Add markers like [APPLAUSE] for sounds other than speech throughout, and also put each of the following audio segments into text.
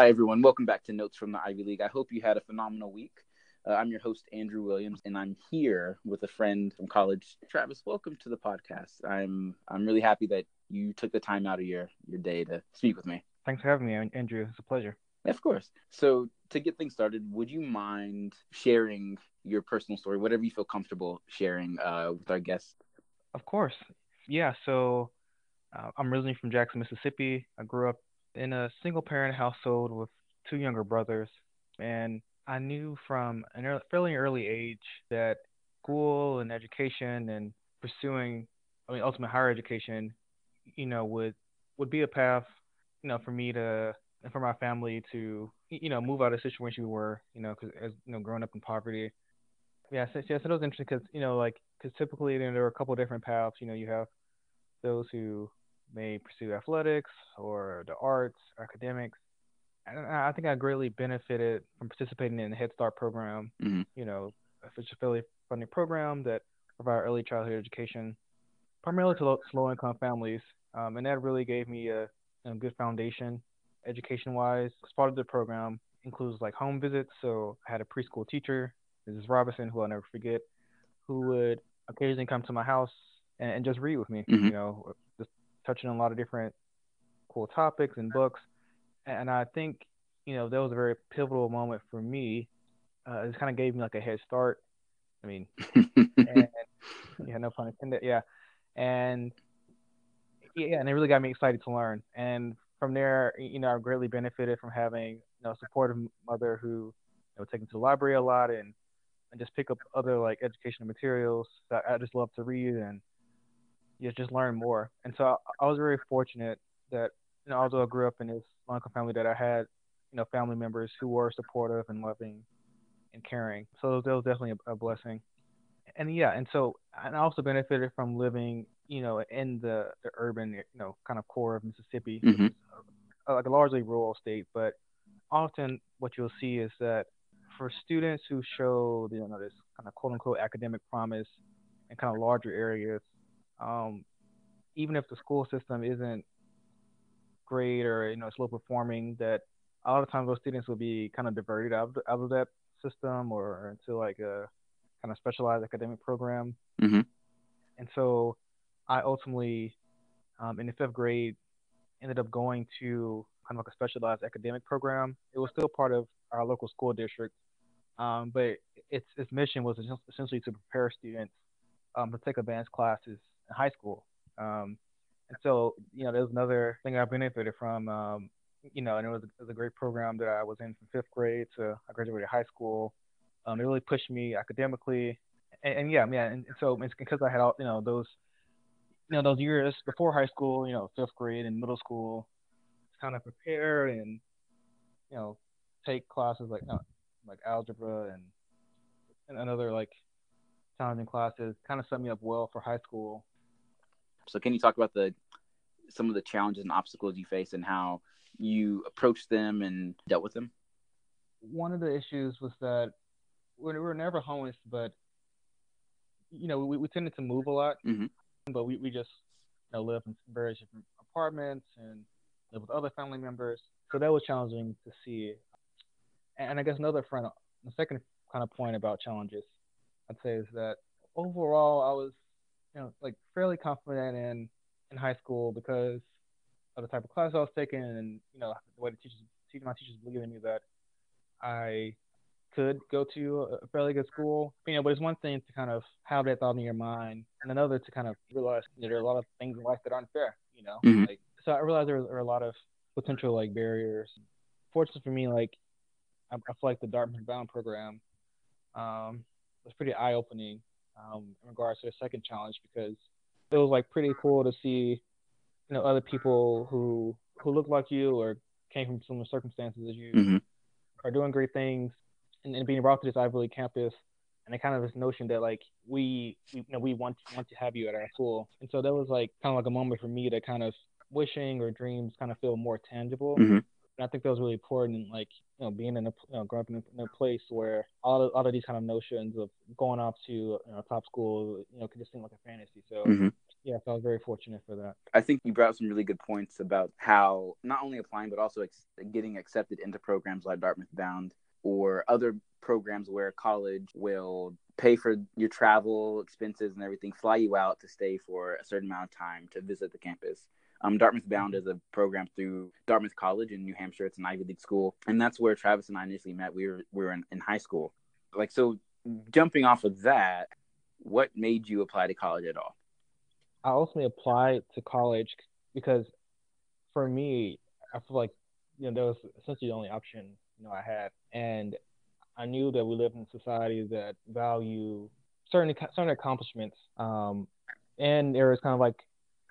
Hi, everyone. Welcome back to Notes from the Ivy League. I hope you had a phenomenal week. Uh, I'm your host, Andrew Williams, and I'm here with a friend from college. Travis, welcome to the podcast. I'm I'm really happy that you took the time out of your, your day to speak with me. Thanks for having me, Andrew. It's a pleasure. Of course. So, to get things started, would you mind sharing your personal story, whatever you feel comfortable sharing uh, with our guests? Of course. Yeah. So, uh, I'm originally from Jackson, Mississippi. I grew up in a single parent household with two younger brothers. And I knew from an early, fairly early age that school and education and pursuing, I mean, ultimate higher education, you know, would would be a path, you know, for me to and for my family to, you know, move out of the situation we were, you know, because as you know, growing up in poverty. Yeah, so, yeah, so it was interesting because you know, like, because typically you know, there are a couple different paths. You know, you have those who may pursue athletics or the arts, academics. And I think I greatly benefited from participating in the Head Start program. Mm-hmm. You know, a fairly funding program that provide early childhood education, primarily to low income families, um, and that really gave me a, a good foundation, education wise. As part of the program includes like home visits. So I had a preschool teacher, Mrs. Robinson, who I'll never forget, who would occasionally come to my house and, and just read with me. Mm-hmm. You know, touching on a lot of different cool topics and books. And I think, you know, that was a very pivotal moment for me. Uh, it kind of gave me like a head start. I mean, [LAUGHS] and, yeah, no pun intended. Yeah. And yeah, and it really got me excited to learn. And from there, you know, I greatly benefited from having, you know, a supportive mother who, you know, take me to the library a lot and, and just pick up other like educational materials that I just love to read and you just learn more. And so I, I was very fortunate that you know, although I grew up in this local family, that I had you know family members who were supportive and loving and caring. So that was definitely a, a blessing. And yeah, and so and I also benefited from living you know in the the urban you know kind of core of Mississippi, mm-hmm. like a largely rural state, but often what you'll see is that for students who show you know this kind of quote unquote academic promise in kind of larger areas, um, even if the school system isn't great or you know it's low performing, that a lot of times those students will be kind of diverted out of, the, out of that system or into like a kind of specialized academic program. Mm-hmm. And so I ultimately, um, in the fifth grade, ended up going to kind of like a specialized academic program. It was still part of our local school district, um, but its its mission was essentially to prepare students um, to take advanced classes in high school. Um, and so, you know, there's another thing I benefited from. Um, you know, and it was, it was, a great program that I was in from fifth grade to I graduated high school. Um, it really pushed me academically, and, and yeah, yeah. And, so it's because I had all, you know, those, you know, those years before high school, you know, fifth grade and middle school, kind of prepare and, you know, take classes like know, like algebra and and other like challenging classes, kind of set me up well for high school so can you talk about the some of the challenges and obstacles you face and how you approached them and dealt with them? One of the issues was that we were never homeless, but you know, we, we tended to move a lot, mm-hmm. but we, we just you know, live in various different apartments and live with other family members. So that was challenging to see. And I guess another friend, the second kind of point about challenges, I'd say is that overall I was you know, like fairly confident in in high school because of the type of class I was taking and you know the way the teachers, my teachers believed in me that I could go to a fairly good school. You know, but it's one thing to kind of have that thought in your mind, and another to kind of realize that there are a lot of things in life that aren't fair. You know, mm-hmm. like so I realized there are a lot of potential like barriers. Fortunately for me, like I, I feel like the Dartmouth Bound program um, was pretty eye opening um, in regards to the second challenge because it was like pretty cool to see, you know, other people who who look like you or came from similar circumstances as you mm-hmm. are doing great things and, and, being brought to this Ivy League campus and the kind of this notion that like we, we you know we want want to have you at our school and so that was like kind of like a moment for me to kind of wishing or dreams kind of feel more tangible mm-hmm. And I think that was really important, like you know, being in a you know, growing up in a, in a place where all of, all of these kind of notions of going off to you know, top school, you know, could just seem like a fantasy. So mm-hmm. yes, I was very fortunate for that. I think you brought up some really good points about how not only applying but also ex- getting accepted into programs like Dartmouth Bound or other programs where college will pay for your travel expenses and everything, fly you out to stay for a certain amount of time to visit the campus. Um, Dartmouth Bound is a program through Dartmouth College in New Hampshire. It's an Ivy League school, and that's where Travis and I initially met. We were we were in, in high school. Like so, jumping off of that, what made you apply to college at all? I ultimately applied to college because for me, I feel like you know that was essentially the only option you know I had, and I knew that we live in a society that value certain certain accomplishments, um, and there was kind of like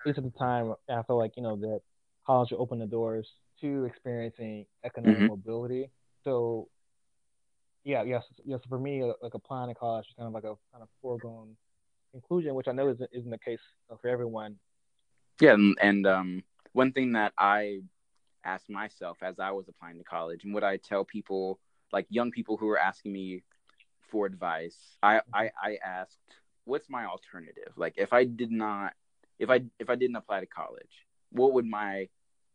at least at the time I felt like you know that college would open the doors to experiencing economic mm-hmm. mobility. So yeah, yes, yes. For me, like applying to college is kind of like a kind of foregone conclusion, which I know isn't, isn't the case for everyone. Yeah, and, and um, one thing that I asked myself as I was applying to college, and what I tell people, like young people who are asking me for advice, I, I, I asked, what's my alternative? Like, if I did not, if I if I didn't apply to college, what would my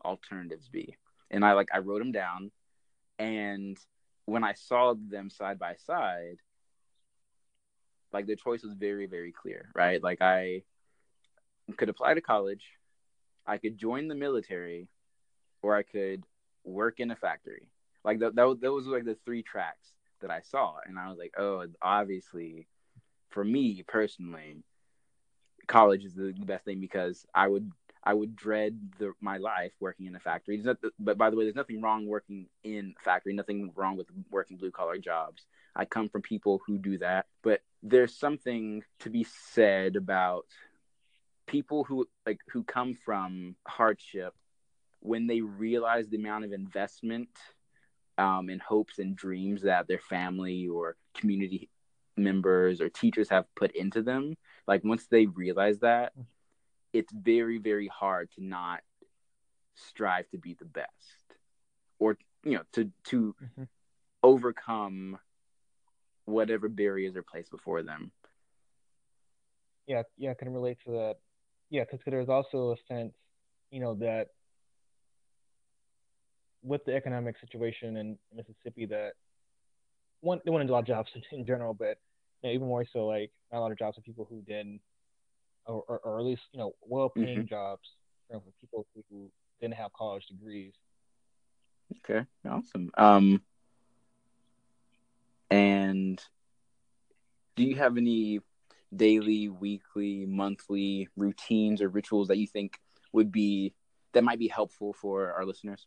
alternatives be? And I like I wrote them down, and when I saw them side by side, like the choice was very, very clear, right? Like I could apply to college, I could join the military, or I could work in a factory. Like that, that, those were like the three tracks that I saw, and I was like, oh, obviously, for me personally, college is the best thing because I would I would dread the, my life working in a factory. Not, but by the way, there's nothing wrong working in a factory. Nothing wrong with working blue collar jobs. I come from people who do that, but there's something to be said about people who like who come from hardship when they realize the amount of investment um, and hopes and dreams that their family or community members or teachers have put into them like once they realize that it's very very hard to not strive to be the best or you know to to mm-hmm. overcome whatever barriers are placed before them. Yeah yeah i can relate to that. Yeah because there's also a sense you know that with the economic situation in mississippi that one they want to do a lot of jobs in, [LAUGHS] in general but you know, even more so like not a lot of jobs for people who didn't or, or, or at least you know well-paying mm-hmm. jobs for people who didn't have college degrees. Okay, awesome. Um, and do you have any daily, weekly, monthly routines or rituals that you think would be that might be helpful for our listeners?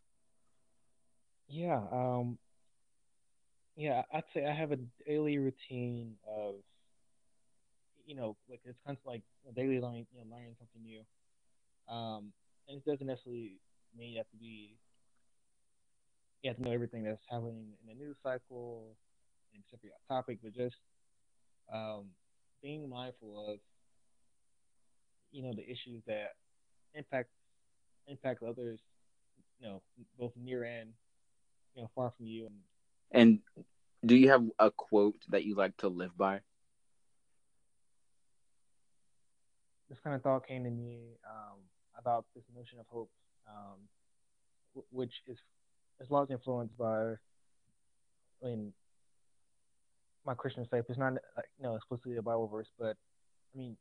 Yeah, um, yeah, I'd say I have a daily routine of you know, like it's kind of like daily learning, you know, learning something new. Um, and it doesn't necessarily mean you have to be, you have to know everything that's happening in the news cycle and every topic, but just um, being mindful of, you know, the issues that impact impact others, you know, both near and you know far from you. And, and do you have a quote that you like to live by? this kind of thought came to me um, about this notion of hope, um, w- which is is largely influenced by, I mean, my Christian faith. It's not like you know explicitly a Bible verse, but I mean,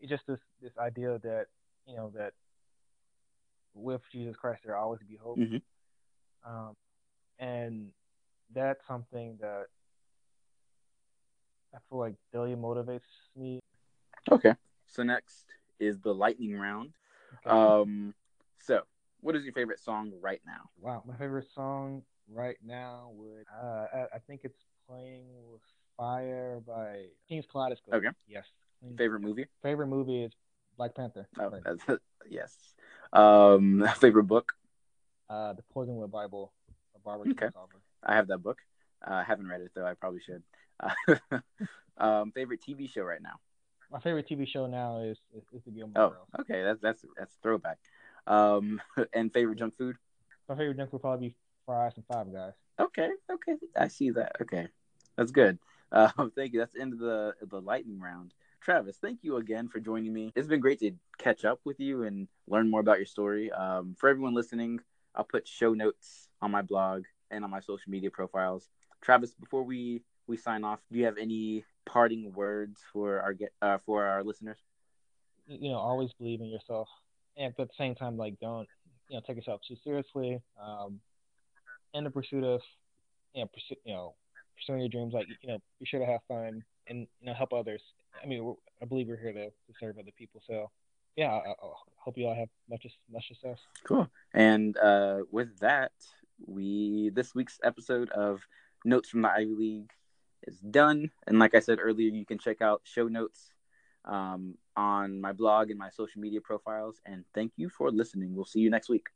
it's just this this idea that you know that with Jesus Christ there always be hope, mm-hmm. um, and that's something that I feel like daily motivates me. Okay. So next is the lightning round. Okay. Um, so what is your favorite song right now? Wow, my favorite song right now would uh, I, I think it's playing with fire by Kings Kaleidoscope. Okay. Yes. Favorite movie? Favorite movie is Black Panther. Oh, right. that's, yes. Um, [LAUGHS] favorite book? Uh, The Poisonwood Bible. Barbara okay. I have that book. Uh, I haven't read it though. I probably should. Uh, [LAUGHS] um, favorite TV show right now? my favorite TV show now is is, is the Gilmore oh, Girls. okay, that's that's that's throwback. Um, [LAUGHS] and favorite junk food? My favorite junk food would probably be fries and Five Guys. Okay, okay, I see that. Okay, that's good. [LAUGHS] Uh, thank you. That's the end of the the lightning round. Travis, thank you again for joining me. It's been great to catch up with you and learn more about your story. Um, for everyone listening, I'll put show notes on my blog and on my social media profiles. Travis, before we we sign off, do you have any parting words for our get uh, for our listeners? You know, always believe in yourself, and at the same time, like don't you know take yourself too seriously. Um, in the pursuit of you know, pursue, you know pursuing your dreams, like you know, be sure to have fun and you know help others. I mean, I believe we're here to, to serve other people, so yeah, I, I hope you all have much much success. Cool. And uh, with that, we this week's episode of Notes from the Ivy League is done. And like I said earlier, you can check out show notes um, on my blog and my social media profiles. And thank you for listening. We'll see you next week.